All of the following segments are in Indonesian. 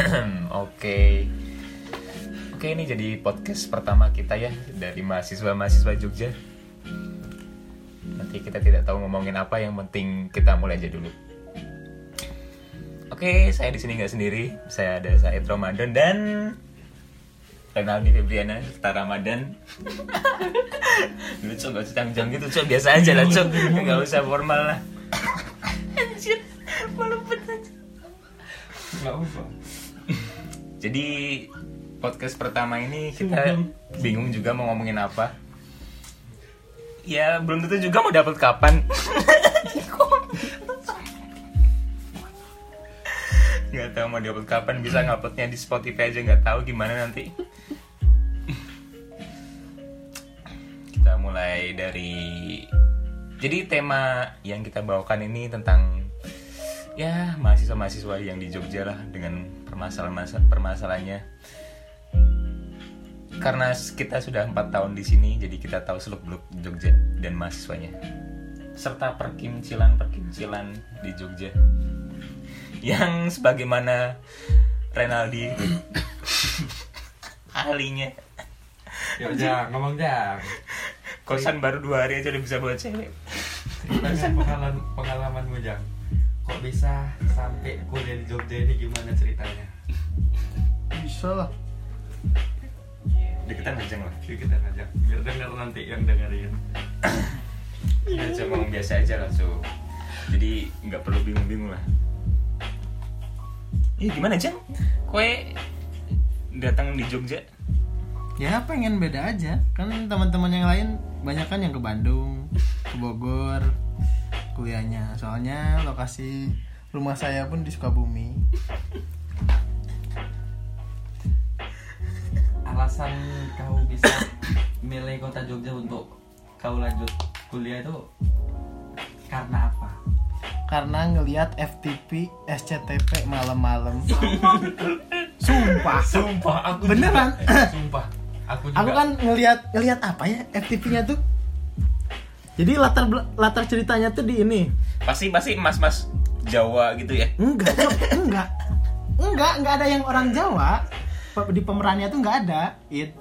Oke. Oke, ini jadi podcast pertama kita ya dari mahasiswa-mahasiswa Jogja. Nanti kita tidak tahu ngomongin apa, yang penting kita mulai aja dulu. Oke, saya di sini nggak sendiri. Saya ada Said Ramadan dan Renaldi Febriana serta Ramadan. Lucu gak usah cang gitu, cok biasa aja lah, cok. Nggak usah formal lah. Anjir, malu banget. Nggak usah. Jadi podcast pertama ini kita bingung juga mau ngomongin apa. Ya belum tentu juga mau dapat kapan. nggak tahu mau dapat kapan bisa nguploadnya di Spotify aja nggak tahu gimana nanti. Kita mulai dari jadi tema yang kita bawakan ini tentang ya mahasiswa-mahasiswa yang di Jogja lah dengan permasalahan permasalahannya karena kita sudah empat tahun di sini jadi kita tahu seluk beluk Jogja dan mahasiswanya. Serta perkincilan perkincilan di Jogja. Yang sebagaimana Renaldi ahlinya. Yuk Jang, ngomong Jang. kosan baru dua hari aja udah bisa buat cewek. Pengalaman pengalamanmu Jang. Kok bisa sampai kuliah di Jogja ini gimana ceritanya? bisa lah. Deketan aja lah. Yuk kita ngajak biar denger nanti yang dengerin. aja ngomong biasa aja lah so. Jadi nggak perlu bingung-bingung lah. Ih gimana Jang? Kue datang di Jogja? Ya pengen beda aja. Kan teman-teman yang lain banyak kan yang ke Bandung ke Bogor kuliahnya soalnya lokasi rumah saya pun di Sukabumi Alasan kau bisa milih kota Jogja untuk kau lanjut kuliah itu karena apa? karena ngelihat FTP SCTP malam-malam sumpah Sumpah aku Beneran? juga, eh, sumpah. Aku juga. aku kan ngelihat ngelihat apa ya FTP-nya tuh jadi latar latar ceritanya tuh di ini Pasti pasti mas-mas Jawa gitu ya enggak Cok. enggak enggak enggak ada yang orang Jawa di pemerannya tuh enggak ada it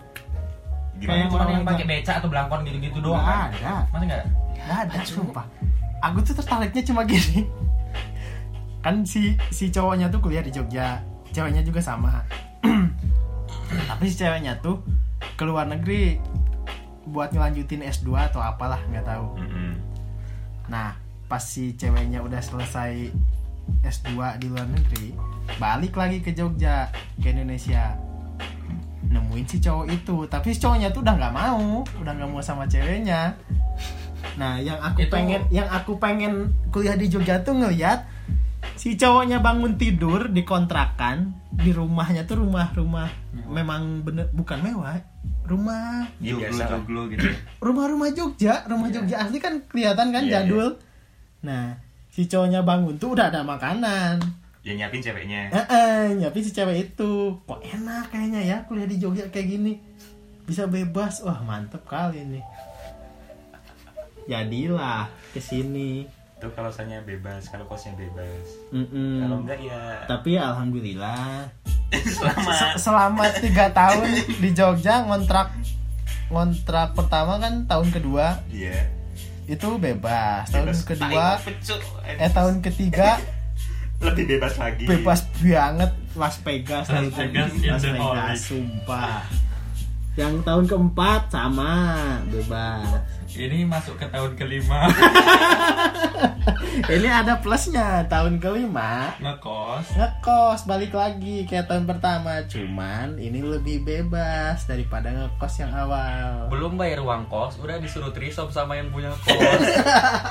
Gimana? Kayak Cuma orang yang pakai beca atau belangkon gitu-gitu doang Nggak kan? ada. Masa enggak ada? Gak ada, sumpah. Aku tuh tertariknya cuma gini. Kan si si cowoknya tuh kuliah di Jogja, ceweknya juga sama. Tapi si ceweknya tuh ke luar negeri buat ngelanjutin S2 atau apalah nggak tahu. Mm-mm. Nah, pas si ceweknya udah selesai S2 di luar negeri, balik lagi ke Jogja, ke Indonesia. Nemuin si cowok itu, tapi si cowoknya tuh udah nggak mau, udah nggak mau sama ceweknya. Nah, yang aku Itu- pengen, yang aku pengen kuliah di Jogja tuh ngeliat si cowoknya bangun tidur di kontrakan di rumahnya tuh rumah-rumah memang bener bukan mewah, rumah Iya biasa lah. joglo gitu. rumah-rumah Jogja, rumah Iya. Jogja asli kan kelihatan kan Iya, jadul. Nah, si cowoknya bangun tuh udah ada makanan. Ya nyiapin ceweknya Eh, eh, tapi si cewek itu kok enak kayaknya ya kuliah di Jogja kayak gini. Bisa bebas. Wah, mantep kali nih. Jadilah ke sini. Itu kalau saya bebas Kalau kosnya bebas. Mm-mm. Kalau enggak ya Tapi alhamdulillah. Selama Se- selama tiga tahun di Jogja ngontrak ngontrak pertama kan tahun kedua. Iya. Itu bebas. Tahun Bebas. kedua eh tahun ketiga Lebih bebas lagi. bebas banget. Las Vegas Las. Vegas Las Vegas orange. sumpah yang tahun keempat sama. Bebas. Ini masuk ke tahun kelima. Ini ada plusnya tahun kelima. Ngekos. ngekos balik lagi kayak tahun pertama. Cuman ini lebih bebas daripada ngekos yang awal. Belum bayar uang kos, udah disuruh trisom sama yang punya kos.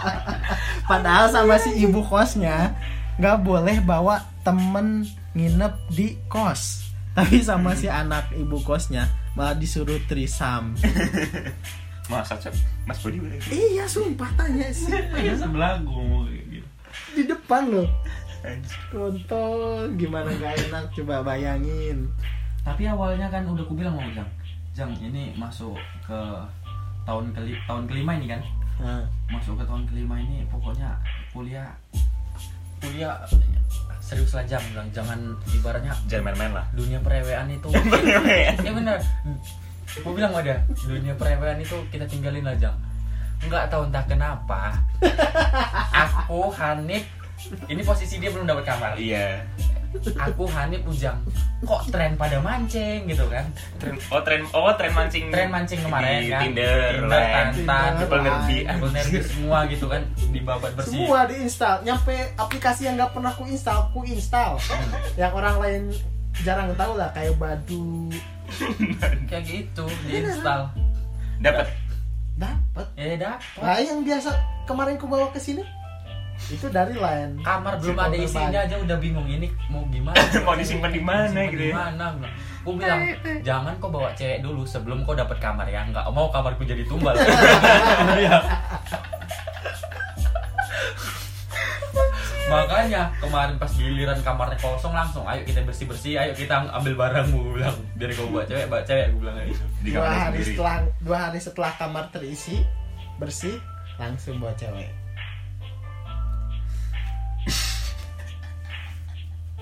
padahal sama si ibu kosnya nggak boleh bawa temen nginep di kos. Tapi sama si anak ibu kosnya malah disuruh trisam. Masa cok Mas Budi boleh iya sumpah tanya sih. Iya sebelah gue gitu. di depan loh. Kontol gimana gak enak? Coba bayangin. Tapi awalnya kan udah aku bilang mau Jang. Jang ini masuk ke tahun keli tahun kelima ini kan. Masuk ke tahun kelima ini pokoknya kuliah kuliah serius lah jam bilang jangan ibaratnya jangan main-main lah. dunia perewean itu. Ya bener. Gue bilang dia dunia perewean itu kita tinggalin lah jam nggak tahu entah kenapa aku Hanif ini posisi dia belum dapat kamar iya aku Hanif Ujang. Kok tren pada mancing gitu kan? Tren oh tren oh tren mancing tren mancing kemarin di kan? Tinder, Tinder. Tantan. Apple Nerdy semua gitu kan dibabat bersih. Semua diinstal nyampe aplikasi yang nggak pernah ku install ku install. Yang orang lain jarang tahu lah kayak badu. Kayak gitu diinstal dapat dapat ya dapat nah yang biasa kemarin ku bawa ke sini itu dari lain. Kamar belum ada isinya aja udah bingung ini mau gimana? Mau disimpan di mana gitu di ya? mana aku bilang jangan kau bawa cewek dulu sebelum kau dapat kamar ya. Nggak mau kamarku jadi tumbal. Makanya kemarin pas giliran kamarnya kosong langsung ayo kita bersih bersih ayo kita ambil barangmu gue bilang. Biar kau bawa cewek bawa cewek gue bilang gitu. Di dua hari sendiri. setelah dua hari setelah kamar terisi bersih langsung bawa cewek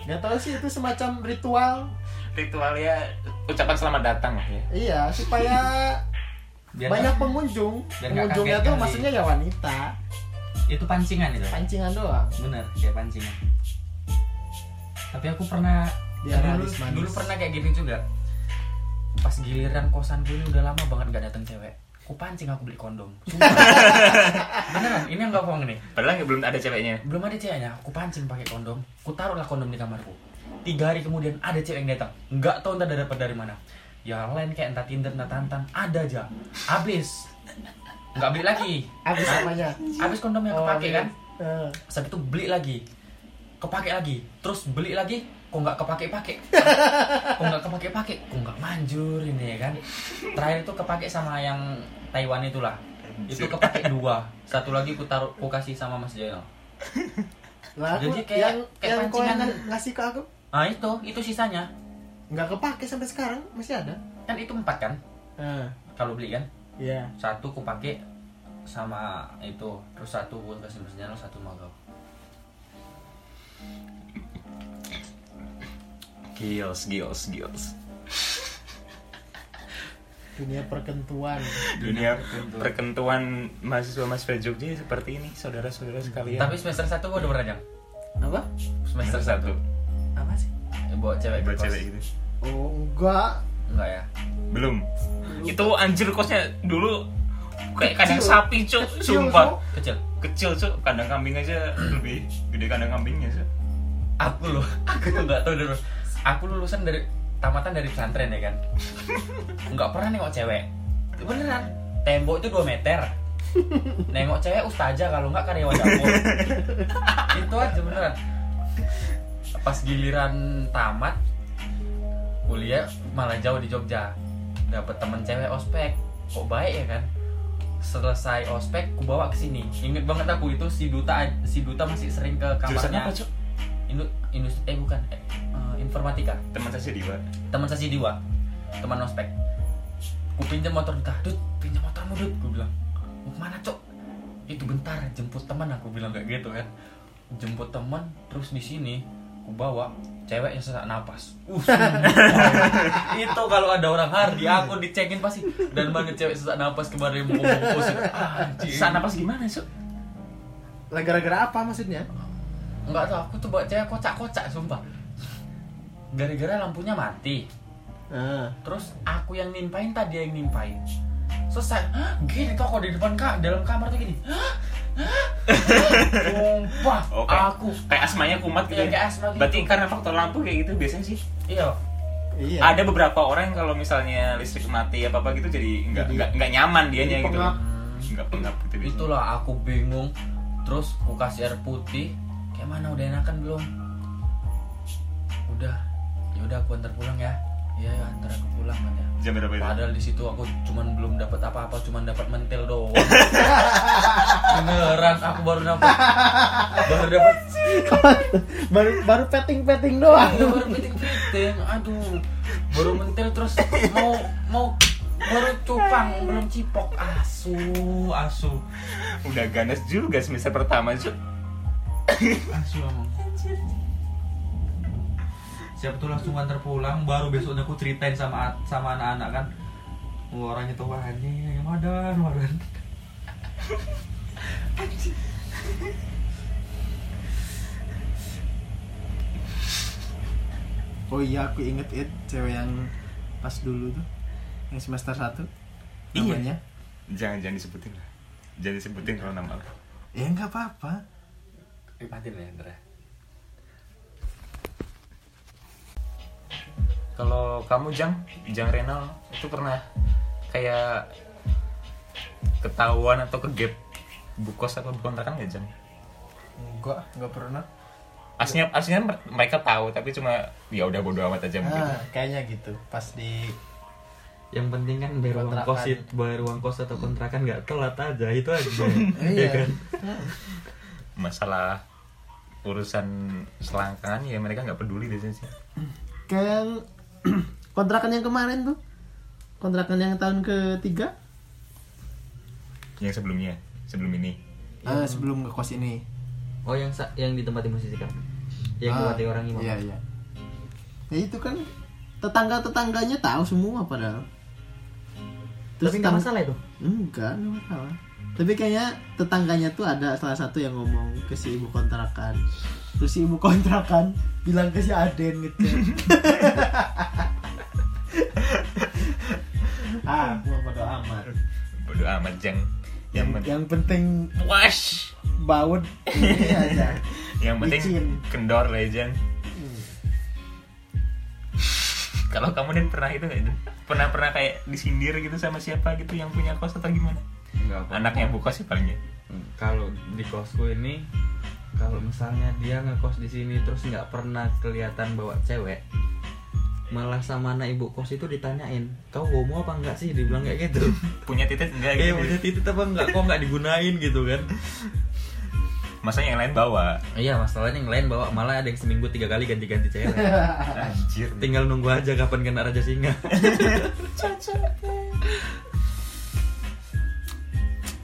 Gak tahu sih itu semacam ritual. Ritualnya ucapan selamat datang lah ya. Iya supaya biar banyak pengunjung. biar nggak pengunjungnya tuh kali. maksudnya ya wanita. Itu pancingan itu pancingan doang. Bener kayak pancingan. Tapi aku pernah Biar dulu, dulu pernah kayak gini juga. Pas giliran kosan gue ini udah lama banget gak datang cewek aku pancing aku beli kondom? Sumpah. beneran ini yang gak bohong nih. Padahal nggak- belum ada ceweknya. Belum ada ceweknya aku pancing pakai kondom. Aku taruhlah kondom di kamarku. Tiga hari kemudian ada cewek yang datang. Nggak tahu entah dapat dari mana. Ya lain kayak entah tinder entah tantan. Ada aja. Habis. Nggak beli lagi. Habis. Namanya. Habis kondomnya kepake kan? Eh, Setelah itu beli lagi. Kepake lagi. Terus beli lagi. Kok nggak kepake pake kok nggak kepake pake kok nggak manjur ini ya kan? Terakhir itu kepake sama yang Taiwan itulah. Itu kepake dua. Satu lagi ku taruh ku kasih sama Mas lah aku Jadi kayak- yang kayak yang pancingan. ngasih ke aku? Ah itu. Itu sisanya. Nggak kepake sampai sekarang masih ada? Kan itu empat kan? Eh, kalau beli kan? Iya. Satu ku pakai sama itu. Terus satu ku kasih Mas Jainal satu magau gils gils gils dunia perkentuan. Dunia perkentuan mahasiswa mahasiswa Jogja seperti ini saudara-saudara sekalian. Tapi semester satu gua udah pernah Jang? apa? Semester satu. apa sih? Bawa cewek buat cewek gitu. Oh enggak. Enggak ya? Belum. Itu anjir kosnya dulu kayak kandang Kecil. sapi cuk. Kecil, sumpah. Kecil. Kecil. Cuk. Kandang kambing aja lebih gede kandang kambingnya cuk. Aku loh aku tuh nggak tahu dulu. Aku lulusan dari tamatan dari pesantren ya kan? Nggak pernah nengok cewek. Beneran? Tembok itu 2 meter. Nengok cewek ustazah kalau nggak karyawan dapur. Itu aja beneran. Pas giliran tamat kuliah malah jauh di Jogja. Dapet temen cewek ospek. Kok baik ya kan? Selesai ospek ku bawa ke sini. Inget banget aku itu si duta si duta masih sering ke kamarnya. Apa industri eh bukan eh, eh, informatika. Teman saya Diwa teman saya si Diwa teman ospek. Ku pinjam motor Duta Dut pinjam motormu Dut. Gue bilang mau ke mana cok? Itu bentar jemput teman aku bilang kayak gitu kan. Jemput teman terus di sini ku bawa cewek yang sesak napas. Uh itu kalau ada orang hardi aku dicekin pasti. Dan mana cewek sesak napas kemarin mau bungkus. Anjing. Sana pas gimana cuk lah gara-gara apa maksudnya Enggak tahu, aku tuh bawa cewek kocak-kocak sumpah. Gara-gara lampunya mati. Ah. Terus aku yang nimpain tadi yang nimpain. Selesai. Hah? Gini kok kok di depan kak dalam kamar tuh gini. Hah? Hah? Sumpah, Oke. aku kayak asmanya kumat gitu Iya, ya. kayak asma gitu. berarti karena faktor lampu kayak gitu biasanya sih iya. iya ada beberapa orang yang kalau misalnya listrik mati apa apa gitu jadi nggak nggak nggak nyaman dianya gitu. Hmm, nggak pengap gitu itulah aku bingung. Terus aku kasih air putih. Kayak mana udah enakan belum? Udah. Ya udah aku antar pulang ya. Iya, ya, antar aku pulang kan ya. jam berapa itu Padahal di situ aku cuman belum dapat apa-apa, cuman dapat mentil doang. Beneran aku baru dapat baru dapat baru baru petting petting doang Iya, baru piting-piting. Aduh. Baru mentil terus mau mau baru cupang, belum cipok. Asu, asu. udah ganas juga semester pertama cuk langsung ngomong siapa tuh langsung antar pulang baru besoknya aku ceritain sama sama anak-anak kan. Wah, orangnya tuh wah ini yang ada wadan oh iya aku inget it cewek yang pas dulu tuh yang semester 1 Iya. namanya. Jangan jangan disebutin lah. Jangan disebutin kalau nama aku. Ya nggak apa-apa Ipatin ya Andra kalau kamu jang jang Renal itu pernah kayak ketahuan atau ke gap bukos atau kontrakan nggak jang? Enggak enggak pernah. Aslinya aslinya mer- mereka tahu tapi cuma ya udah bodo amat aja mungkin. Ah, kayaknya gitu. Pas di yang penting kan bayar uang kos bayar uang kos atau kontrakan nggak telat aja itu aja iya. kan masalah urusan selangkangan ya mereka nggak peduli deh sih. Kayak yang kontrakan yang kemarin tuh. Kontrakan yang tahun ketiga. Yang sebelumnya sebelum ini. Ah, sebelum ke kos ini. Oh yang sa- yang di tempat musisi kan yang Ah, buat orang imam iya iya. Ya itu kan tetangga tetangganya tahu semua padahal. Tapi nggak masalah itu? Enggak enggak masalah tapi kayaknya tetangganya tuh ada salah satu yang ngomong ke si ibu kontrakan. Terus si ibu kontrakan bilang ke si Aden gitu. Ah mah bodo amat. Bodo amat jang yang, yang, penting yang penting puas baut. Ini aja. Yang penting Licin. kendor lah ya, jang Hmm. kalau kamu dan pernah itu nggak pernah pernah kayak disindir gitu sama siapa gitu yang punya kos atau gimana Enggak apa anaknya bu kos sih palingnya kalau di kosku ini kalau misalnya dia ngekos di sini terus nggak pernah kelihatan bawa cewek malah sama anak ibu kos itu ditanyain kau homo apa enggak sih? Dibilang kayak gitu. Punya titik enggak kayak gitu punya titik apa enggak? Kok enggak digunain gitu kan? Masanya yang lain bawa? Iya masalahnya yang lain bawa malah ada yang seminggu tiga kali ganti-ganti cewek. Anjir. Tinggal nunggu aja kapan kena raja singa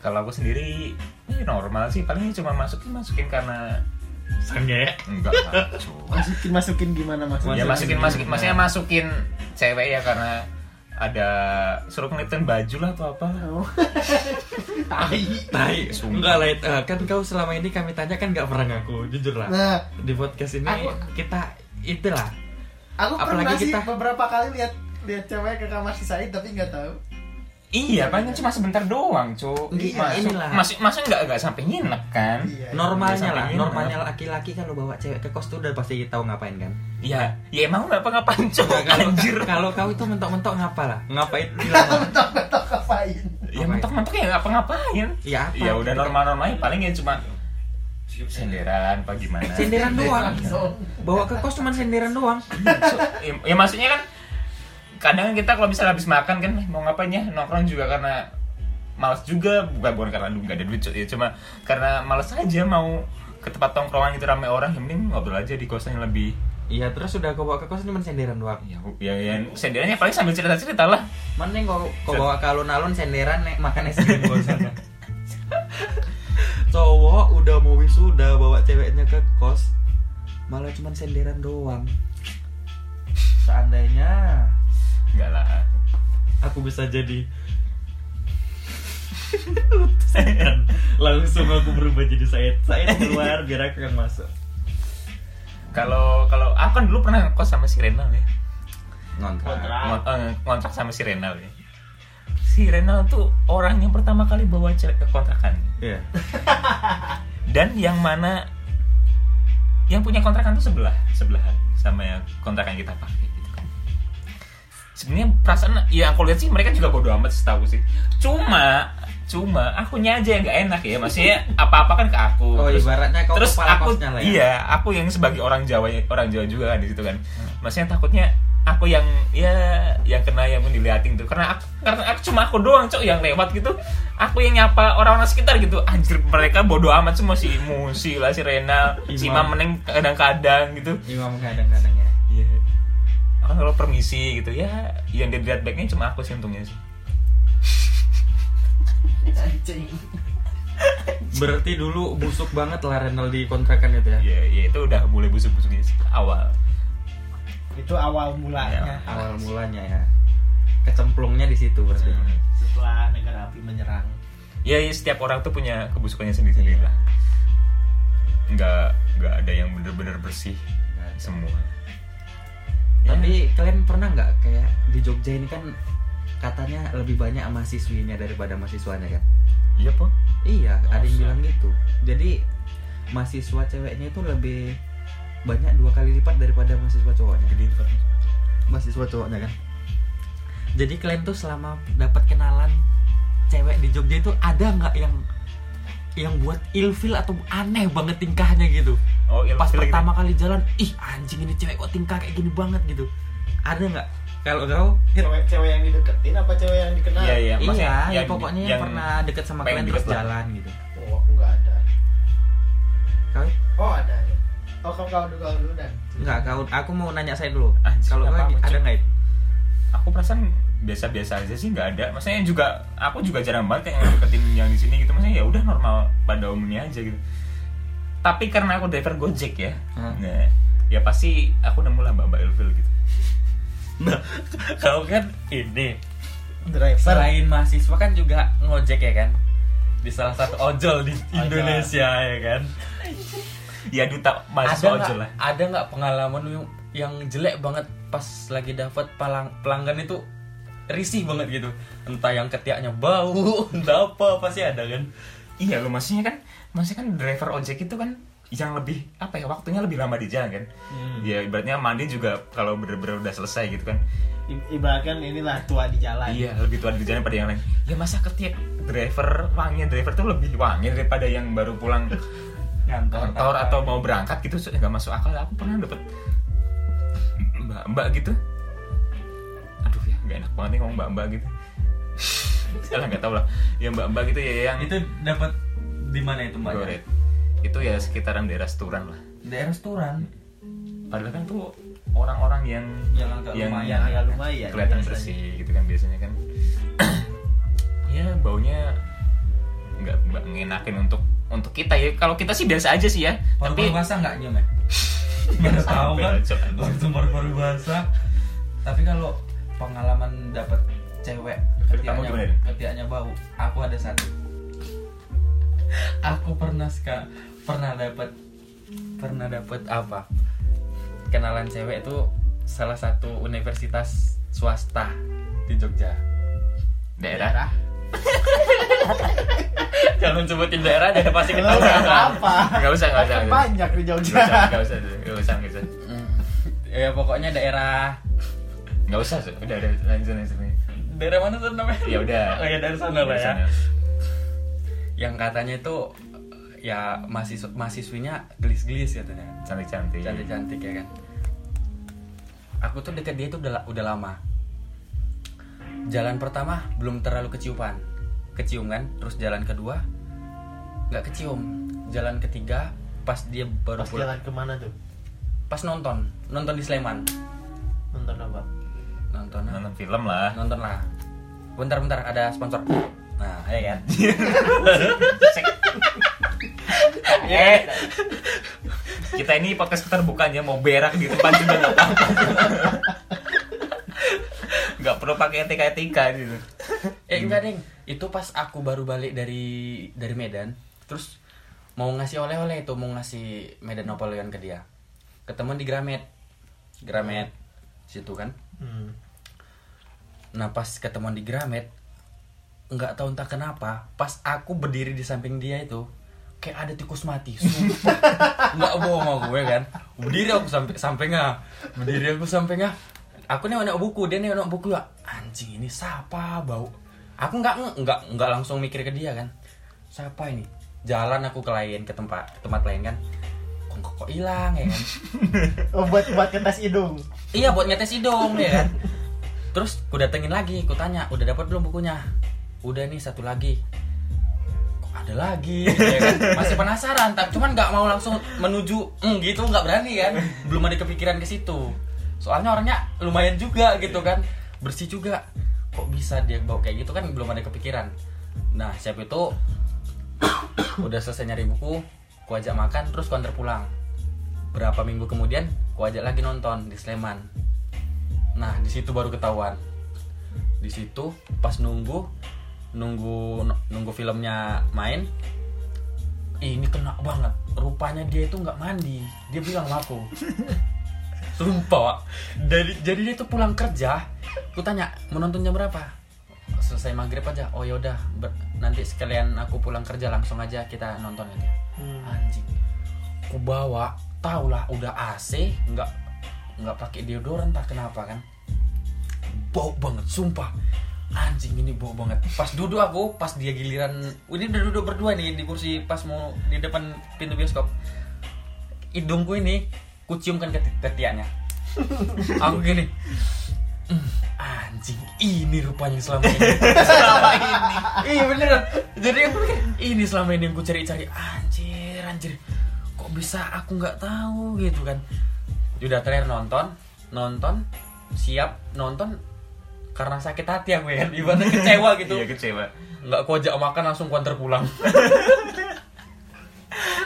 kalau aku sendiri ini normal sih. Paling cuma masukin masukin karena sange enggak lah, cu. masukin masukin gimana maksudnya? Ya masukin masukin maksudnya masukin cewek ya karena ada suruh ngeliatin baju lah atau apa. Oh. tai. Enggak lah itu. kan kau selama ini kami tanya kan nggak pernah ngaku jujur lah. Nah di podcast ini Aku- kita itulah. Aku Apalagi pernah sih kita- beberapa kali lihat lihat cewek ke kamar si Said tapi nggak tahu iya paling cuma sebentar doang cu Iya, masuk inilah. masuk masa nggak nggak sampai nginep kan? Iya. normalnya Biasa lah pengen, normalnya laki-laki kalau bawa cewek ke kos tuh udah pasti tahu ngapain kan? Iya ya emang nggak apa ngapain cu kalau anjir. kalau kau itu mentok-mentok ngapa lah? Ngapain? Bilang betok-betok ngapain? Ya mentok-mentok ya ngapa ngapain? Ya apa? Ya udah normal-normal paling ya cuma senderan apa gimana? Senderan doang. Bawa ke kos cuma senderan doang. Ya, ya maksudnya kan kadang kita kalau bisa habis makan kan mau ngapain ya? Nongkrong juga karena malas juga. Bukan bukan karena nggak ada duit ya cuma karena malas aja mau ke tempat tongkrongan gitu rame orang. Yang penting ngobrol aja di kosan yang lebih iya terus udah kau bawa ke kos cuma senderan doang? Ya ya, ya senderannya paling sambil cerita cerita lah. Mana yang kau kau bawa ke alun-alun senderan nek? Makan es krim kosannya cowok udah mau wisuda bawa ceweknya ke kos. Malah cuma senderan doang. Seandainya enggak lah. Aku bisa jadi. Langsung aku berubah jadi Said. Said keluar biar aku yang masuk. Kalau kalau aku kan dulu pernah ngekos sama si Renal ya. Ngontrak. Ngon- eh, ngontrak sama si Renal ya. Si Renal tuh orang yang pertama kali bawa cewek ke kontrakan. Iya. Dan yang mana yang punya kontrakan tuh sebelah sebelahan sama yang kontrakan kita pakai sebenarnya perasaan ya aku lihat sih mereka juga bodo amat setahu sih. Cuma cuma akunya aja yang nggak enak ya. Maksudnya apa apa kan ke aku. Oh terus, ibaratnya kau terus kepala aku ya. iya aku yang sebagai orang Jawa orang Jawa juga kan di situ kan. Maksudnya takutnya aku yang ya yang kena yang diliatin tuh. Karena aku, karena aku cuma aku doang cok yang lewat gitu. Aku yang nyapa orang-orang sekitar gitu. Anjir mereka bodo amat semua si Musi lah si Renal si Imam. Imam Meneng kadang-kadang gitu. Imam kadang-kadang ya. Iya Aku kalau permisi gitu ya yang dilihat backnya cuma aku sih untungnya sih Berarti dulu busuk banget lah Renal di kontrakan itu ya. ya, ya itu udah mulai busuk-busuknya sih, awal Itu awal mulanya. Awal mulanya ya. Kecemplungnya di situ berarti. Hmm. Setelah negara api menyerang. ya, ya setiap orang tuh punya kebusukannya sendiri-sendiri lah nggak nggak ada yang bener-bener bersih semua Ya, Tapi kalian pernah nggak kayak di Jogja ini kan katanya lebih banyak mahasiswinya daripada mahasiswanya kan? iya po Iya, ada yang bilang gitu. Jadi mahasiswa ceweknya itu lebih banyak dua kali lipat daripada mahasiswa cowoknya. itu Mahasiswa cowoknya kan. Jadi kalian tuh selama dapat kenalan cewek di Jogja itu ada nggak yang yang buat ilfil atau aneh banget tingkahnya gitu? Oh ilfil Pas gitu. pertama kali jalan, ih anjing ini cewek kok tingkah kayak gini banget gitu. Ada nggak? Kalau kau Hit? Cewek-cewek yang dideketin apa cewek yang dikenal? iya iya Iya, ya pokoknya yang, pernah deket sama kalian terus jalan gitu. Oh, aku nggak ada. Kau? Oh, ada. Oh, kamu kau dulu kau dulu dan. Enggak, kau aku mau nanya saya dulu. Anjing, Kalau kau ada nggak itu? aku perasaan biasa-biasa aja sih nggak ada maksudnya juga aku juga jarang banget yang deketin yang di sini gitu maksudnya ya udah normal pada umumnya aja gitu tapi karena aku driver gojek ya Hmm. nah ya pasti aku nemu lah mbak mbak ilfil gitu Nah, kau kan ini Driver. selain mahasiswa kan juga ngojek ya kan di salah satu ojol di Ojol. Indonesia ya kan. ya duta Ada mahasiswa nggak ojol lah ada nggak pengalaman yang, jelek banget pas lagi dapat pelang, pelanggan itu risih banget gitu entah yang ketiaknya bau entah apa pasti ada kan iya loh maksudnya kan maksudnya kan driver ojek itu kan yang lebih apa ya waktunya lebih lama di jalan kan Hmm. ya ibaratnya mandi juga kalau bener-bener udah selesai gitu kan I- ibaratkan inilah tua di jalan. Iya, lebih tua di jalan pada yang lain. Ya masa ketiak driver wangi driver tuh lebih wangi daripada yang baru pulang kantor atau mau berangkat gitu nggak masuk akal. Aku pernah dapet mbak mbak gitu. Aduh ya nggak enak banget nih ngomong mbak mbak gitu. Salah nggak tahu lah. Ya mbak mbak gitu ya yang itu dapat di mana itu mbak Goret. Itu ya sekitaran daerah Seturan lah. daerah restoran Padahal kan tuh orang-orang yang yang agak yang lumayan agak lumayan, kelihatan biasanya. bersih gitu kan biasanya kan ya baunya nggak nggak ngenakin untuk untuk kita ya kalau kita sih biasa aja sih ya Paru-paru tapi basah nggak nyium ya? Baru tahu kan? Waktu paru-paru basah. Tapi kalau pengalaman dapat cewek ketiaknya, ketiaknya bau, aku ada satu. Aku pernah ska, pernah dapat pernah dapat apa? Kenalan cewek itu salah satu universitas swasta di Jogja. daerah Jangan sebutin daerah aja pasti ketahuan. apa. nggak usah nggak usah Kan banyak di Jogja. nggak usah nggak usah nggak usah usah ya pokoknya daerah nggak usah udah udah lanjut lanjut daerah mana tuh namanya? ya udah Oh ya dari sana lah ya. Yang katanya itu ya mahasiswa mahasiswinya gelis-gelis katanya. cantik cantik Cantik-cantik ya kan. Aku tuh deket dia tuh udah udah lama. Jalan pertama belum terlalu keciuman. Kecium kan, terus jalan kedua nggak kecium. Jalan ketiga pas dia baru Pas pulang jalan ke mana tuh? pas nonton, nonton di Sleman. Nonton apa? Nonton nonton film lah nonton lah. Bentar bentar ada sponsor. Nah, ya kan. eh kita ini podcast keterbukanya mau berak di depan juga nggak apa-apa nggak perlu pakai etika etika gitu Eh enggak deng, itu pas aku baru balik dari dari Medan, terus mau ngasih oleh-oleh itu mau ngasih Medan Napoleon ke dia. Ketemu di Gramet, Gramet situ kan. Hmm. Nah pas ketemu di Gramet, nggak tahu entah kenapa, pas aku berdiri di samping dia itu kayak ada tikus mati, sumpah. nggak bohong aku ya kan. Berdiri aku sampai sampingnya, berdiri aku sampingnya. Aku nih nengok buku, dia nih nengok buku ya. Anjing ini siapa bau? Aku nggak nggak nggak langsung mikir ke dia kan. Siapa ini? Jalan aku ke lain ke tempat tempat lain kan. Kok kok, hilang ya kan? Oh, buat buat kertas hidung. Iya buat ngetes hidung ya kan. Terus ku datengin lagi, ku tanya, udah dapat belum bukunya? Udah nih satu lagi. Kok ada lagi? ya kan? Masih penasaran, tapi cuman nggak mau langsung menuju, hmm, gitu nggak berani kan? Belum ada kepikiran ke situ. Soalnya orangnya lumayan juga gitu kan, bersih juga. Kok bisa dia bawa kayak gitu kan belum ada kepikiran. Nah siapa itu udah selesai nyari buku ku ajak makan terus ku antar pulang berapa minggu kemudian ku ajak lagi nonton di Sleman nah di situ baru ketahuan di situ pas nunggu nunggu nunggu filmnya main. "Ih, ini kena banget. Rupanya dia itu nggak mandi. Dia bilang aku. Sumpah Wak. dari jadi dia tuh pulang kerja aku tanya mau nonton jam berapa? Selesai maghrib aja. Oh yaudah ber- nanti sekalian aku pulang kerja langsung aja kita nonton aja anjing. Ku bawa tau lah udah AC nggak nggak pakai deodoran tak kenapa kan? Bau banget sumpah anjing ini bau banget. Pas duduk aku pas dia giliran ini udah duduk berdua nih di kursi pas mau di depan pintu bioskop. Hidungku ini kuciumkan ke ketiaknya aku gini "Hmm, anjing ini rupanya selama ini. Selama ini. Iya beneran jadi aku mikir ini selama ini yang ku cari-cari. Anjir anjir kok bisa aku nggak tahu? Gitu kan. Udah terakhir nonton nonton siap nonton karena sakit hati aku ya ibaratnya kecewa gitu Iya kecewa. nggak ku ajak makan langsung ku antar pulang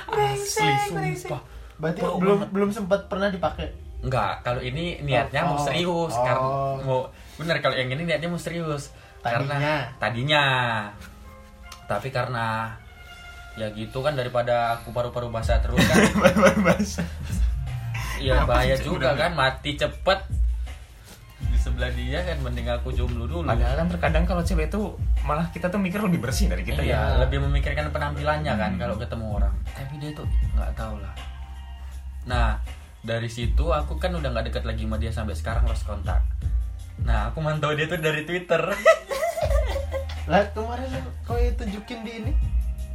asli sumpah Berarti Bau belum banget. belum sempat pernah dipakai. Enggak, kalau ini niatnya mau Oh, serius oh. karena mau bener kalau yang ini niatnya mau serius Tadinya. karena tadinya tapi karena ya gitu kan daripada aku paru-paru basah terus kan Bahasa. ya Kenapa bahaya juga kan mati cepet sebelah dia kan mending aku jomblo dulu. Padahal kan terkadang kalau cewek itu malah kita tuh mikir lebih bersih dari kita iya, ya. lebih memikirkan penampilannya kan Hmm. kalau ketemu orang. Tapi dia tuh nggak tahu lah. Nah dari situ aku kan udah nggak deket lagi sama dia sampai sekarang lost kontak. Nah aku mantau dia tuh dari twitter. Lah kemarin kau itu tunjukin di ini?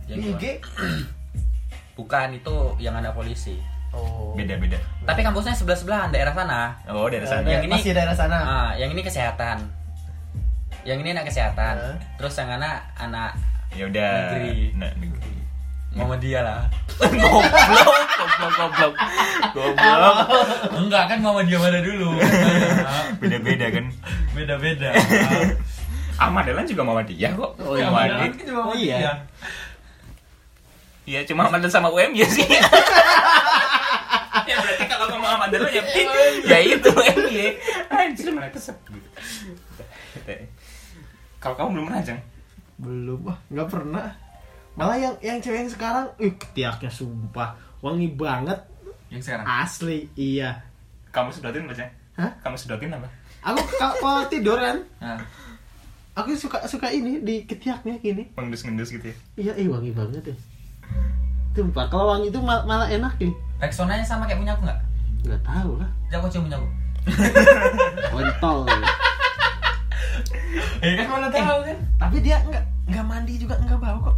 Yang di IG. bukan itu yang anak polisi Oh. Beda-beda. tapi kampusnya sebelah sebelahan daerah sana Oh, dari sana. Ada- Yang ini- masih daerah sana. ah yang ini kesehatan yang ini anak kesehatan Hah? terus yang anak anak Ya udah. Negeri. Nah, negeri. mama dia lah goblok, goblok, goblok. Goblok. enggak kan mama dia mana dulu Beda-beda kan. beda beda Ahmad juga mama dia kok. Oh, iya. Ahmad kan juga mama Iya. dia. Iya, cuma Ahmad sama UM ya sih. ya Ahmad Dahlan ya, ya itu UM ya. Anjir malah kesep. Kalau kamu belum pernah? Belum, wah nggak pernah. Malah yang yang cewek yang sekarang, ih ketiaknya sumpah wangi banget, yang sekarang asli. Iya. Kamu sedotin apa, Jang? Hah? Kamu sedotin apa? Aku ka- kalau tidur kan, nah, aku suka suka ini di ketiaknya gini. Mengendus-ngendus gitu ya. Iya, ih wangi banget ya. Sumpah, kalau wangi itu mal- malah enak nih. Rexonanya sama kayak punya aku nggak Nggak tahu lah. Jangan cium aku Kontol. ya kan mana tahu kan Tapi dia nggak nggak mandi juga nggak bau kok.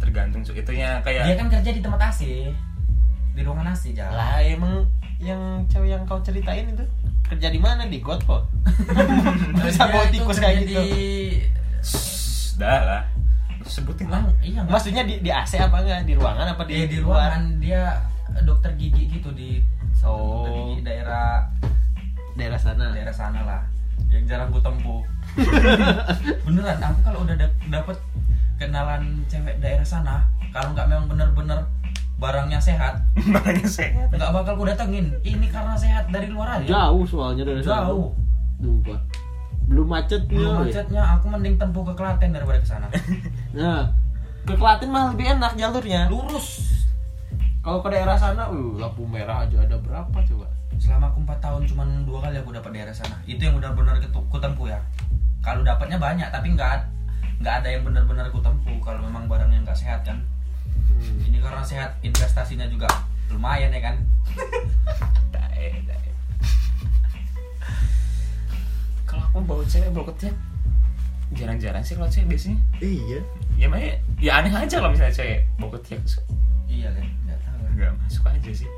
Tergantung cuk. Itunya kayak dia kan kerja di tempat AC di ruangan AC jalan Lah emang yang cewek yang kau ceritain itu kerja di mana di got kok? Bisa bawa tikus kayak gitu. di dah lah. Sebutin lah. Iya Maksudnya di, di AC apa enggak? Di ruangan apa di, dia di luar? ruangan dia dokter gigi gitu di Oh. gigi daerah Daerah sana. daerah sana lah yang jarang gue tempuh beneran aku kalau udah da- dapet kenalan cewek daerah sana kalau nggak memang bener-bener barangnya sehat Makanya sehat. nggak bakal gue datengin ini karena sehat dari luar aja Jauh soalnya dari sana. jauh Sumpah. Belum macet belum ya. macetnya aku mending tempuh ke Klaten daripada ke sana Nah, ke Klaten mah lebih enak jalurnya. lurus Kalau ke daerah sana, uh, lampu merah aja ada berapa coba? selama aku 4 tahun cuman dua kali aku dapat daerah sana itu yang benar-benar ketu- kutempuh ya kalau dapatnya banyak tapi nggak nggak ada yang benar-benar kutempuh kalau memang barangnya nggak sehat kan Hmm. ini karena sehat investasinya juga lumayan ya kan Dae, dae. Kalau aku bawa cewek bawa ketiak jarang-jarang sih kalau cewek biasanya. Iya. Ya makanya ya aneh aja kalau misalnya cewek bawa ketiak terus iya kan nggak masuk aja sih.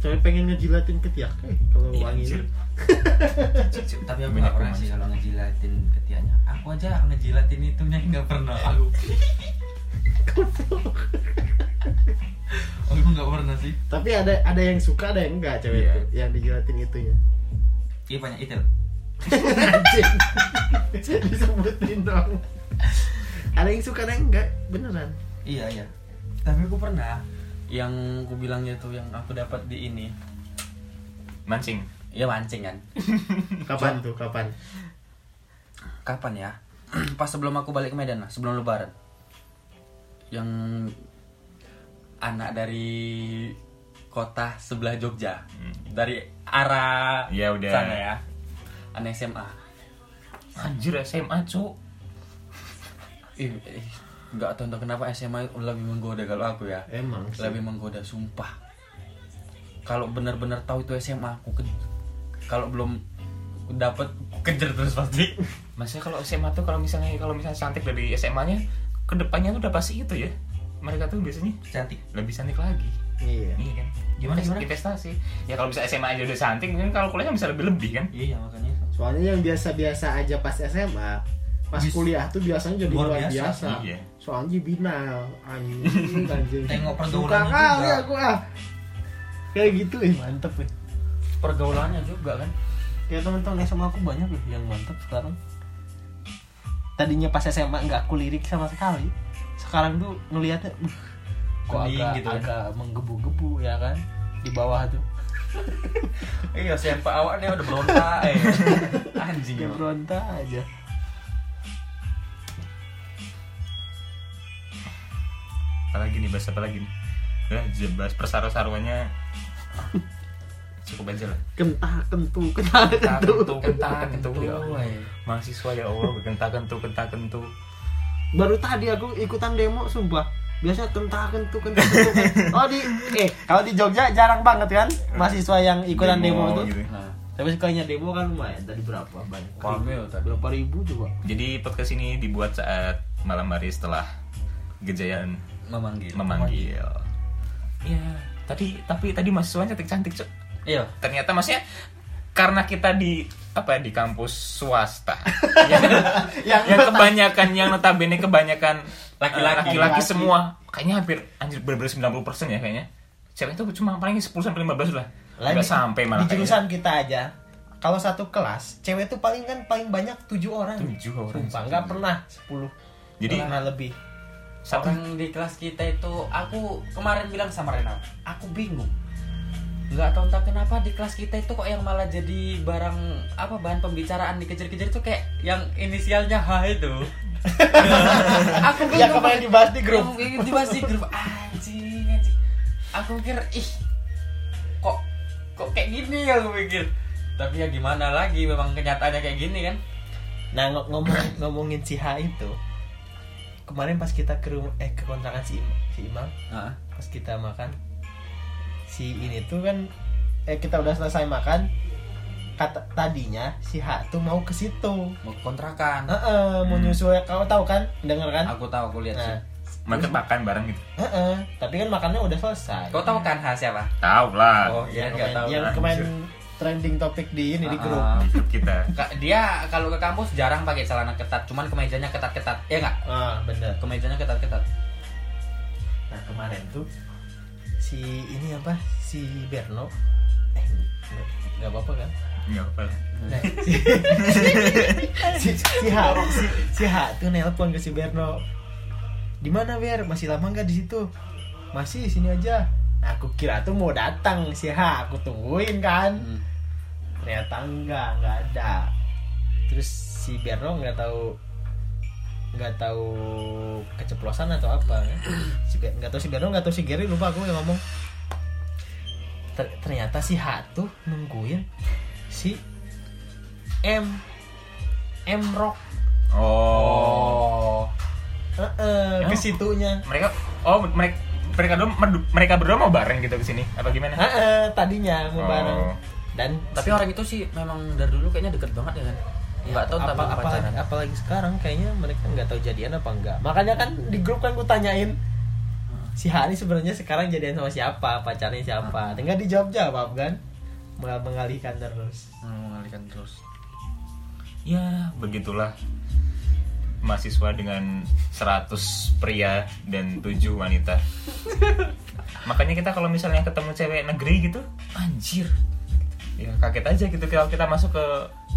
Cewek pengen ngejilatin ketiak eh, kalau Iya, wangi anjir. tapi aku Banyak nggak pernah sih kalau ngejilatin ketiaknya aku aja ngejilatin itunya nggak pernah aku aku nggak pernah sih Tapi ada ada yang suka, ada yang enggak cewek Iya. itu yang dijilatin itunya. iya banyak itu. Disebutin dong. ada yang suka ada yang enggak beneran Iya iya. Tapi aku pernah yang aku bilangnya tuh yang aku dapat di ini. mancing Ya mancing kan. kapan tuh kapan Kapan ya? Pas sebelum aku balik ke Medan lah, sebelum lebaran. Yang anak dari kota sebelah Jogja. Dari arah Ya udah. sana ya. Anak SMA. anjir SMA cu nggak tahu entah kenapa SMA lebih menggoda kalau aku ya. emang sih. lebih menggoda sumpah. Kalau benar-benar tahu itu SMA aku ke kalau belum dapat kejar terus pasti. Maksudnya kalau SMA tuh kalau misalnya kalau misalnya cantik dari SMA-nya ke depannya tuh udah pasti itu ya. Mereka tuh biasanya cantik. lebih cantik lagi. Iya. Iya kan? Gimana, gimana? investasi? Ya kalau bisa SMA aja udah cantik kan kalau kuliahnya bisa lebih lebih kan? Iya makanya. Soalnya yang biasa-biasa aja pas SMA pas Bis- kuliah tuh biasanya jadi Luar luar biasa. biasa, Iya. soalnya binal anjing anjing. Tengok suka pergaulannya kali aku ah. Kayak gitu eh mantep eh pergaulannya juga kan? Kayak teman-teman SMA aku banyak loh yang mantep sekarang. Tadinya pas SMA nggak aku lirik sama sekali sekarang tuh ngelihatnya uh, kok agak, gitu kan. agak menggebu-gebu ya kan? Di bawah tuh. Iya siapa awaknya udah berontak eh. Anjing emang. berontak aja apalagi nih bahas apa lagi nih? Udah j- bahas persaro-saruannya cukup aja lah. Kentah kentu kentah Kentah kentu kentu, kentah kentu ya Allah. mahasiswa ya Allah kentah kentu kentah kentu. Baru tadi aku ikutan demo sumpah. Biasa kentah kentu kentah kentu oh di eh kalau di Jogja jarang banget kan mahasiswa yang ikutan demo, tuh gitu. nah tapi sekalinya demo kan lumayan. Tadi berapa? Banyak loh tadi. berapa ribu coba? Jadi podcast ini dibuat saat malam hari setelah kejayaan memanggil. Memanggil. Ya tadi tapi tadi mahasiswanya cantik cantik cok iya. Ternyata maksudnya karena kita di apa ya, di kampus swasta. Yang, Yang yang kebanyakan yang notabene kebanyakan Laki-laki. eh, laki-laki semua. Kayaknya hampir anjir bener-bener 90% ya kayaknya. Cewek itu cuma paling 10 sampai 15 lah. Nggak sampai malah di jurusan kita aja kalau satu kelas cewek tuh paling kan paling banyak tujuh orang. Tujuh orang. Sumpah, nggak pernah sepuluh Jadi- pernah lebih orang di kelas kita itu aku kemarin bilang sama Renal aku bingung. Nggak tahu entah kenapa di kelas kita itu kok yang malah jadi barang apa bahan pembicaraan dikejar-kejar itu kayak yang inisialnya H itu. Aku yang kemarin dibahas di grup. Yang dibahas di grup. Anjing anjing. Aku mikir ih kok kok kayak gini? Ya aku mikir tapi ya gimana lagi memang kenyataannya kayak gini kan. Nah ng- ngomong ngomongin si H itu kemarin pas kita ke rumah eh ke kontrakan si Imam, si Imam nah, pas kita makan si ini tuh kan eh kita udah selesai makan kata tadinya si H tuh mau ke situ. Mau kontrakan. Heeh, mau nyusul kau tahu kan? Denger kan? Aku tahu aku lihat nah. sih. Mereka makan bareng gitu? Heeh, tapi kan makannya udah selesai. Kau tahu kan H siapa? Tahu lah. Oh, iya, yang kemarin trending topik di ini di grup. Ah, di grup kita. Kak, dia kalau ke kampus jarang pakai celana ketat, cuman kemejanya ketat-ketat. Ya enggak? ah bener. Kemejanya ketat-ketat. nah kemarin tuh si ini apa si Berno eh nggak- nggak apa-apa kan? Nggak apa lah. Nah, si, si H si, si H tuh nelpon ke si Berno di mana Ber? Masih lama nggak di situ? Masih sini aja nah, aku kira tuh mau datang si H aku tungguin kan. Hmm. ternyata enggak nggak ada. Terus si Berno nggak tahu nggak tahu keceplosan atau apa kan? si Ber- nggak tahu si Berno nggak tahu si Gary lupa aku yang ngomong. Ter- ternyata si H tuh nungguin si M M Rock. Oh. Heeh, ke situnya. Mereka oh mereka mereka berdua mereka berdua mau bareng gitu ke sini apa gimana? Heeh, tadinya mau Oh. bareng. Dan Tapi orang itu sih memang dari dulu kayaknya deket banget ya kan. Enggak tahu apa, apa, pacaran. apalagi sekarang kayaknya mereka nggak tahu jadian apa enggak makanya kan di grup kan gue tanyain si Hani sebenarnya sekarang jadian sama siapa? Pacarnya siapa? Tinggal dijawab jawab kan mengalihkan terus. Hmm, mengalihkan terus. ya begitulah mahasiswa dengan 100 pria dan 7 wanita. Makanya kita kalau misalnya ketemu cewek negeri gitu anjir. Ya kaget aja gitu kalau kita masuk ke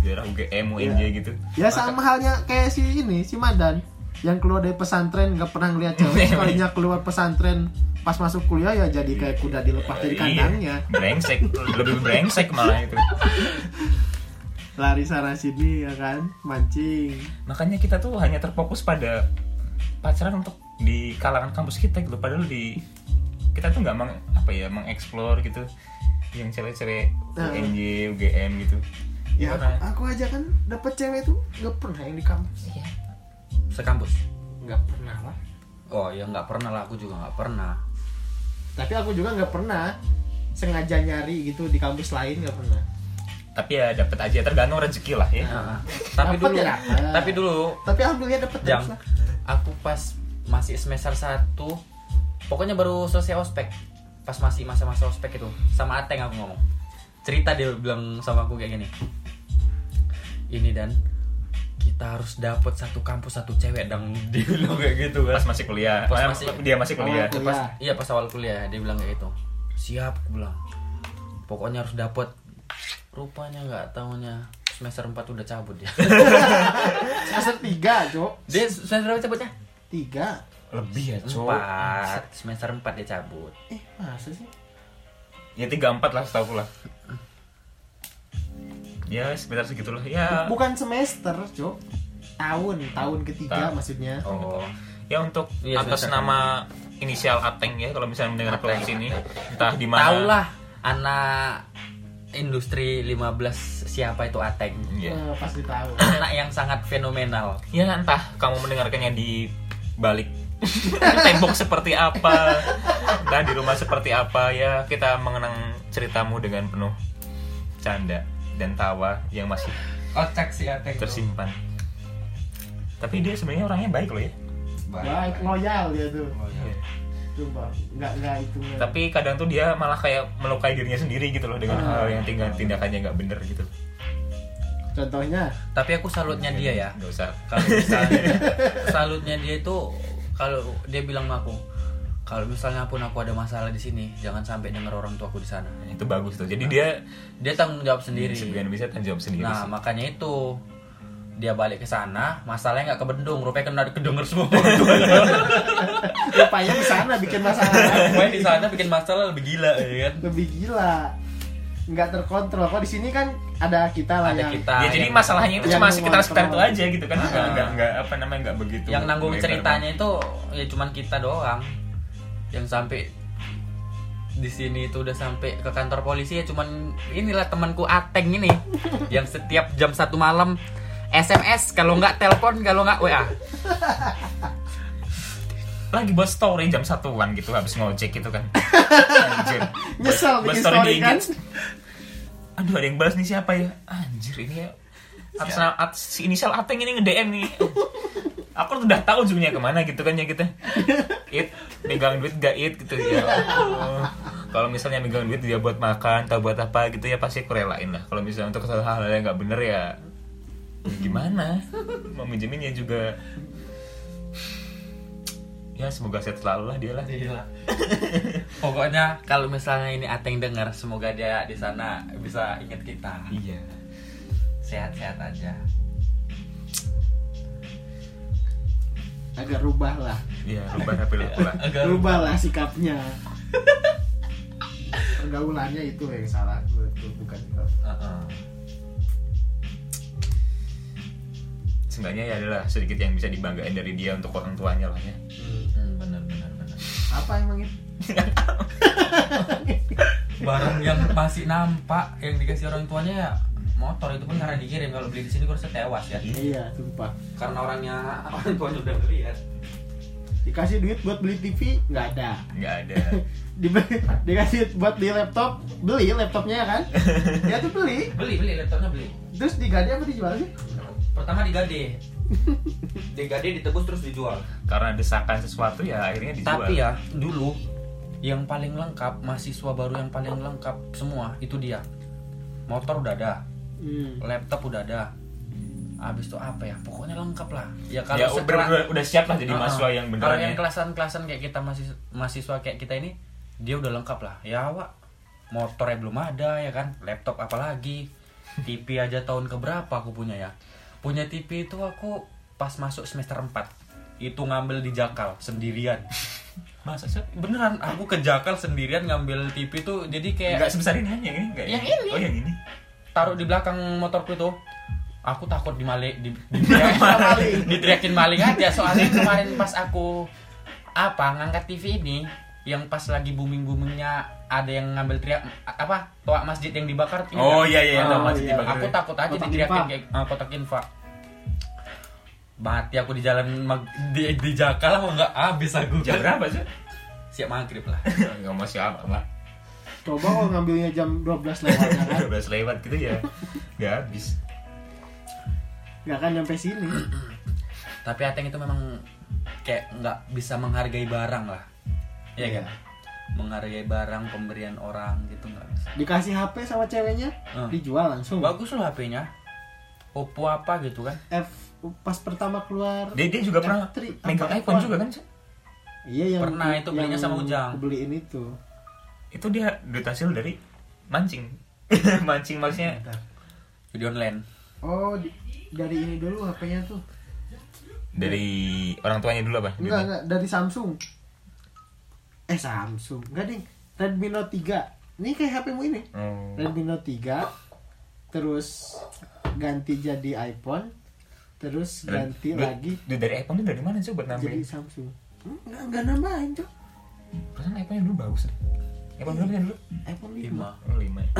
daerah UGM UNJ gitu. Ya sama halnya kayak si ini si Madan yang keluar dari pesantren nggak pernah ngeliat cewek. Kalinya keluar pesantren pas masuk kuliah ya jadi kayak kuda dilepas dari kandangnya. Iya, brengsek lebih brengsek malah itu lari sana sini ya kan mancing makanya kita tuh hanya terfokus pada pacaran untuk di kalangan kampus kita gitu padahal di kita tuh nggak meng apa ya mengeksplor gitu yang cewek-cewek Nah. UNJ UGM gitu ya Gimana? aku aja kan dapet cewek tuh nggak pernah yang di kampus Sekampus. nggak pernah lah Oh ya nggak pernah lah, aku juga nggak pernah. tapi aku juga nggak pernah sengaja nyari gitu di kampus lain nggak pernah tapi ya dapat aja tergantung rezeki lah ya. Nah, tapi Dapet dulu, ya? tapi dulu, tapi alhamdulillah dapet jam. terus lah. Aku pas masih semester 1 pokoknya baru selesai ospek. Pas masih masa-masa ospek itu sama Ateng aku ngomong. Cerita dia bilang sama aku kayak gini. Ini dan kita harus dapat satu kampus satu cewek dan dia bilang kayak gitu kan. Pas masih kuliah. Pas Eh, masih- dia masih kuliah. Oh, pas, Kuliah. iya pas awal kuliah dia bilang kayak gitu. Siap aku bilang. Pokoknya harus dapat rupanya nggak taunya semester 4 udah cabut dia semester tiga cok dia semester berapa cabutnya? Tiga. Lebih ya cowok empat. Semester 4 dia cabut. Eh masa sih? Ya tiga empat lah setahu lah. Ya sekitar segitulah. Ya. Bukan semester cok tahun tahun ketiga Tahun. maksudnya. Oh. Ya untuk Iya, atas semester nama inisial Ateng ya kalau misalnya mendengar podcast ini. Entah di mana. Tahu lah anak industri 15 siapa itu Ateng. Iya. Eh, pasti tahu Anak yang sangat fenomenal. ya entah kamu mendengarkannya di balik tembok seperti apa entah di rumah seperti apa ya kita mengenang ceritamu dengan penuh canda dan tawa yang masih Kocak si Ateng. tersimpan tapi dia sebenarnya orangnya baik loh ya baik loyal dia tuh Iya. Coba nggak nggak itu tapi kadang tuh dia malah kayak melukai dirinya sendiri gitu loh dengan Ah. hal yang tinggal tindakannya nggak bener gitu contohnya Tapi aku salutnya dia ya. nggak usah Kalau misalnya salutnya dia itu kalau dia bilang sama aku kalau misalnya pun aku ada masalah di sini, jangan sampai denger orang tuaku di sana. itu bagus tuh jadi dia Dia tanggung jawab sendiri. sebagian bisa tanggung jawab sendiri Nah, sih. makanya itu dia balik ke sana, masalahnya nggak kebendung, rupanya kena kedenger semua. rupanya di sana bikin masalah Rupanya di sana bikin masalah lebih gila ya kan. lebih gila nggak terkontrol kok di sini kan ada kita lah Ada yang kita. ya jadi yang- masalahnya itu cuma sekitar sekitar itu aja gitu kan nggak Ah. nggak nggak apa namanya nggak begitu yang nanggung lebar ceritanya itu ya cuman kita doang. Yang sampai di sini itu udah sampai ke kantor polisi ya cuman inilah temanku Ateng ini yang setiap jam satu malam SMS kalau nggak telepon kalau nggak WA lagi buat story jam satuan gitu habis ngojek gitu kan. Anjir. Nyesel Buat bikin story story kan? Aduh ada yang balas nih siapa ya? Anjir ini ya. Atas, atas si inisial Ateng ini nge-DM nih. Aku tuh udah tahu ujungnya ke mana gitu kan ya kita it megang duit gak it gitu. Ya kalau misalnya megang duit dia buat makan atau buat apa gitu ya pasti aku relain lah. Kalau misalnya untuk hal-hal yang nggak bener ya gimana? Mau minjemin ya juga. Ya semoga sehat selalu lah dia lah. Pokoknya kalau misalnya ini Ateng dengar semoga dia di sana bisa ingat kita. Iya. Sehat-sehat aja. Agak rubah lah. Iya rubah perilaku lah agak rubah lah sikapnya. Pergaulannya itu yang salah menurutku bukan itu. Heeh. Seenggaknya ya adalah sedikit yang bisa dibanggain dari dia untuk orang tuanya lah ya. Hmm, benar benar benar. Apa emang itu barang yang masih nampak yang dikasih orang tuanya ya motor itu pun karena dikirim. Kalau beli di sini gue rasa tewas ya. Iya sumpah. Karena orangnya orang tuanya udah ngeliat. Dikasih duit buat beli TV nggak ada. Nggak ada. Dibeli- dikasih buat beli laptop beli laptopnya kan? Ya tuh beli. Beli beli laptopnya beli. Terus digade apa dijual sih pertama digade. Digade ditebus terus dijual. Karena desakan sesuatu ya akhirnya dijual. Tapi ya dulu yang paling lengkap mahasiswa baru yang paling lengkap semua itu dia. Motor udah ada. Hmm. laptop udah ada. Habis itu apa ya? Pokoknya lengkap lah. Ya kalau ya udah, udah siap lah jadi Uh-uh. mahasiswa yang Kalau beneran yang ya. kelasan-kelasan kayak kita masih mahasiswa kayak kita ini, dia udah lengkap lah. Ya awak motornya belum ada ya kan, laptop apalagi, TV aja tahun keberapa aku punya ya. Punya TV itu aku pas masuk semester 4 itu ngambil di Jakal sendirian masa sih beneran aku ke Jakal sendirian ngambil TV tuh jadi kayak nggak sebesar ini hanya ini nggak Yang ini. oh yang ini taruh di belakang motorku itu aku takut dimalik di, diteriakin, diteriakin maling aja soalnya kemarin pas aku apa ngangkat TV ini yang pas lagi booming boomingnya ada yang ngambil teriak apa toa masjid yang dibakar oh kan? iya iya Oh, masih iya. dibakar. aku takut aja Kotak diteriakin infak. kayak ah, kotak infak mati aku di jalan mag- di, di Jakal mau nggak habis aku. Jam berapa sih siap maghrib lah. Nggak mau siapa lah coba kalau ngambilnya jam 12 lewat ya kan? 12 lewat gitu ya. Nggak habis. Nggak akan nyampe sini. Tapi Ateng itu memang kayak nggak bisa menghargai barang lah. Iya Iya. kan? Menghargai barang pemberian orang gitu nggak bisa. Dikasih HP sama ceweknya Hmm. dijual langsung. Bagus loh HP-nya Oppo apa gitu kan? F pas pertama keluar dia dia juga pernah F3, megang iPhone F1. juga kan iya yang Pernah, itu belinya sama Ujang. beliin itu. Itu dia duit hasil dari mancing. Mancing maksudnya Bentar. video online. Oh di- dari ini dulu HP-nya tuh. Dari orang tuanya dulu apa enggak enggak dari Samsung. Eh Samsung. Enggak ding. Redmi Note 3 ini kayak HP mu ini. Oh. Redmi Note 3 terus ganti jadi iPhone terus ganti Duit- lagi. duit dari iPhone itu dari mana sih buat jadi nambahin Samsung. Hmm, enggak enggak nambahin cok perasaan iPhone dulu bagus deh. iPhone berapa sih dulu? iPhone 5 lima. Oh lima ya.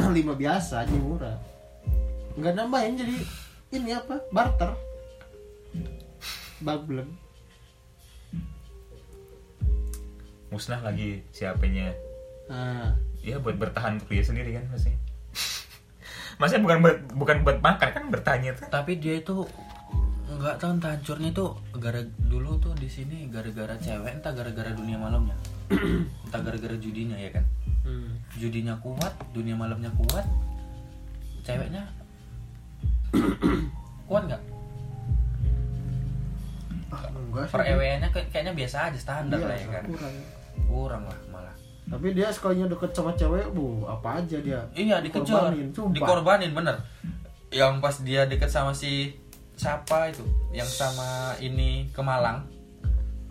5 biasa aja murah. Enggak nambahin jadi ini apa? Barter. Bableng musnah lagi si HP-nya nah ya buat bertahan untuk dia sendiri kan maksudnya maksudnya bukan buat bukan buat makan kan bertanya tuh. Tapi dia itu nggak tahu entah hancurnya itu gara dulu tuh di sini gara-gara cewek entah gara-gara dunia malamnya. Entah gara-gara judinya ya kan? Hmm. judinya kuat dunia malamnya kuat ceweknya kuat nggak? Ah, enggak sih per nya kayaknya biasa aja standar Iya, lah ya kan? kurang. kurang lah tapi dia sekalinya deket sama cewek bu apa aja dia iya dikejar Dikorbanin, bener. Yang pas dia deket sama si siapa itu? Yang sama ini ke Malang.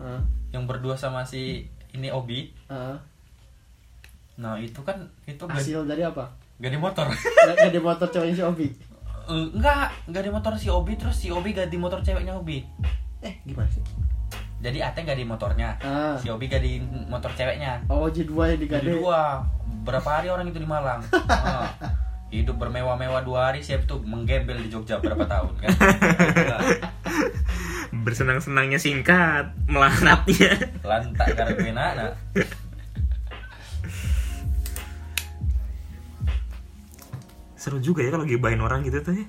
Ah, yang berdua sama si ini Obi. Ah. nah itu kan itu gak, hasil dari apa? Gak di motor. Gak di motor ceweknya si Obi? Enggak enggak di motor si Obi terus si Obi ganti motor ceweknya Obi. Eh gimana sih jadi Ate gak di motornya. Ah. si Obi gak di motor ceweknya. Oh jadi dua yang jadi digade dua. Berapa hari orang itu di Malang? Ah, hidup bermewah-mewah dua hari siap tuh menggembel di Jogja berapa tahun kan? Bersenang-senangnya singkat melanatnya. Lantak karena gue anak. Seru juga ya kalau gibahin orang gitu tuh ya.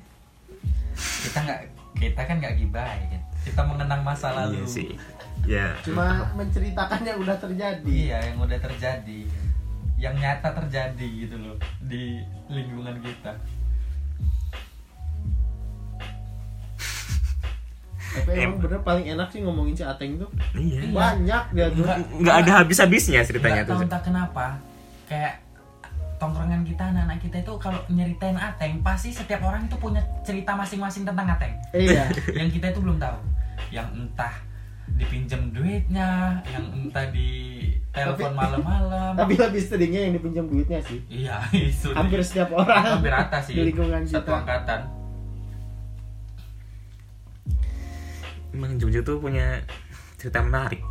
Kita nggak kita kan nggak gibah kan kita mengenang masa lalu. Iya sih ya cuma menceritakan yang udah terjadi. Iya yang udah terjadi. Yang nyata terjadi gitu loh di lingkungan kita. Tapi emang Em- bener paling enak sih ngomongin si Ateng tuh. Iya. Banyak dia tuh. Enggak. nggak ada habis-habisnya ceritanya nggak tuh. tahu entah kenapa. Kayak tongkrongan kita anak-anak kita itu kalau nyeritain Ateng pasti setiap orang itu punya cerita masing-masing tentang Ateng. Iya. Yang kita itu belum tahu. Yang entah dipinjam duitnya yang entah di telepon malam-malam. tapi lebih seringnya yang dipinjam duitnya sih. Iya itu hampir setiap orang hampir rata sih di lingkungan satu kita. angkatan. Emang Jogja tuh punya cerita menarik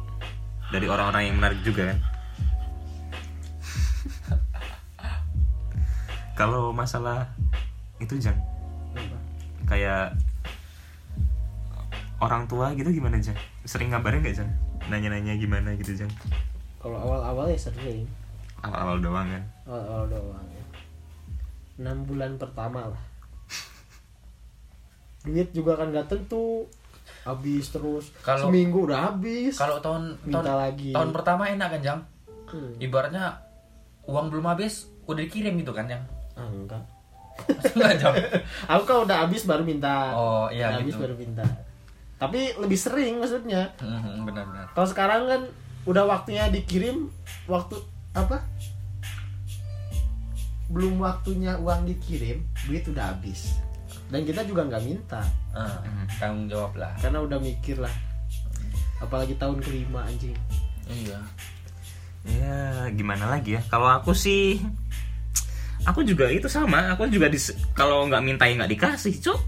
dari orang-orang yang menarik juga kan? Kalau masalah itu jang kayak orang tua gitu gimana jang sering ngabarin gak jang nanya-nanya gimana gitu jang kalau awal-awal ya sering. Awal-awal doang kan awal-awal doang ya. enam bulan pertama lah. Duit juga kan nggak tentu. Habis terus Kalau- seminggu udah habis. kalau tahun Minta tahun, lagi. tahun pertama enak kan jang Hmm. ibaratnya uang belum habis udah dikirim gitu kan yang Ah, enggak. Enggak jam? Aku kan udah habis baru minta. Oh iya Udah habis gitu. baru minta tapi lebih sering maksudnya. Benar-benar. Kalau sekarang kan udah waktunya dikirim waktu apa? Belum waktunya uang dikirim duit udah habis. Dan kita juga nggak minta. Ah, tanggung jawab lah. Karena udah mikir lah. Apalagi tahun kelima anjing. Iya. Ya gimana lagi ya? Kalau aku sih aku juga itu sama. Aku juga dis kalau nggak minta ya nggak dikasih cok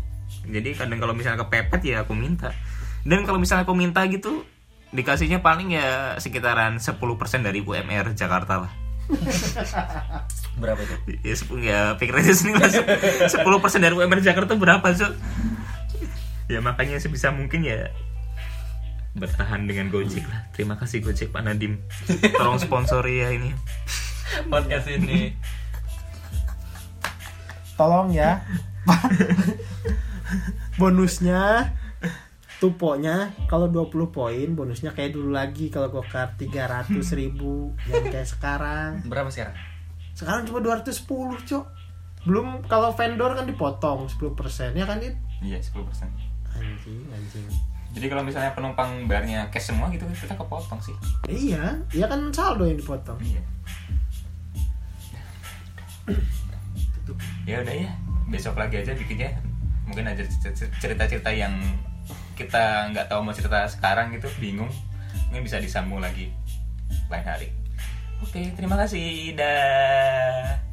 jadi kadang kalau misalnya kepepet ya aku minta. Dan kalau misalnya aku minta gitu dikasihnya paling ya sekitaran 10% dari UMR Jakarta lah. Berapa itu? Ya sepuluh ya pikir aja sendiri lah. sepuluh persen dari UMR Jakarta berapa cok ya makanya sebisa mungkin ya bertahan dengan Gojek lah. Terima kasih Gojek Pak Nadim. Tolong sponsori ya ini. Podcast ini. Tolong ya bonusnya tuponya kalau 20 poin bonusnya kayak dulu lagi kalau gokar 300 ribu yang kayak sekarang. Berapa sekarang? Sekarang cuma 210 cok. Belum kalau vendor kan dipotong 10% ya kan it iya 10 persen. Anjing anjing. Jadi kalau misalnya penumpang bayarnya cash semua gitu kita kepotong sih. Iya iya kan saldo yang dipotong. Iya. Ya udah ya besok lagi aja bikinnya mungkin aja cerita-cerita yang kita nggak tahu mau cerita sekarang gitu bingung. Mungkin bisa disambung lagi lain hari. Oke terima kasih. Dah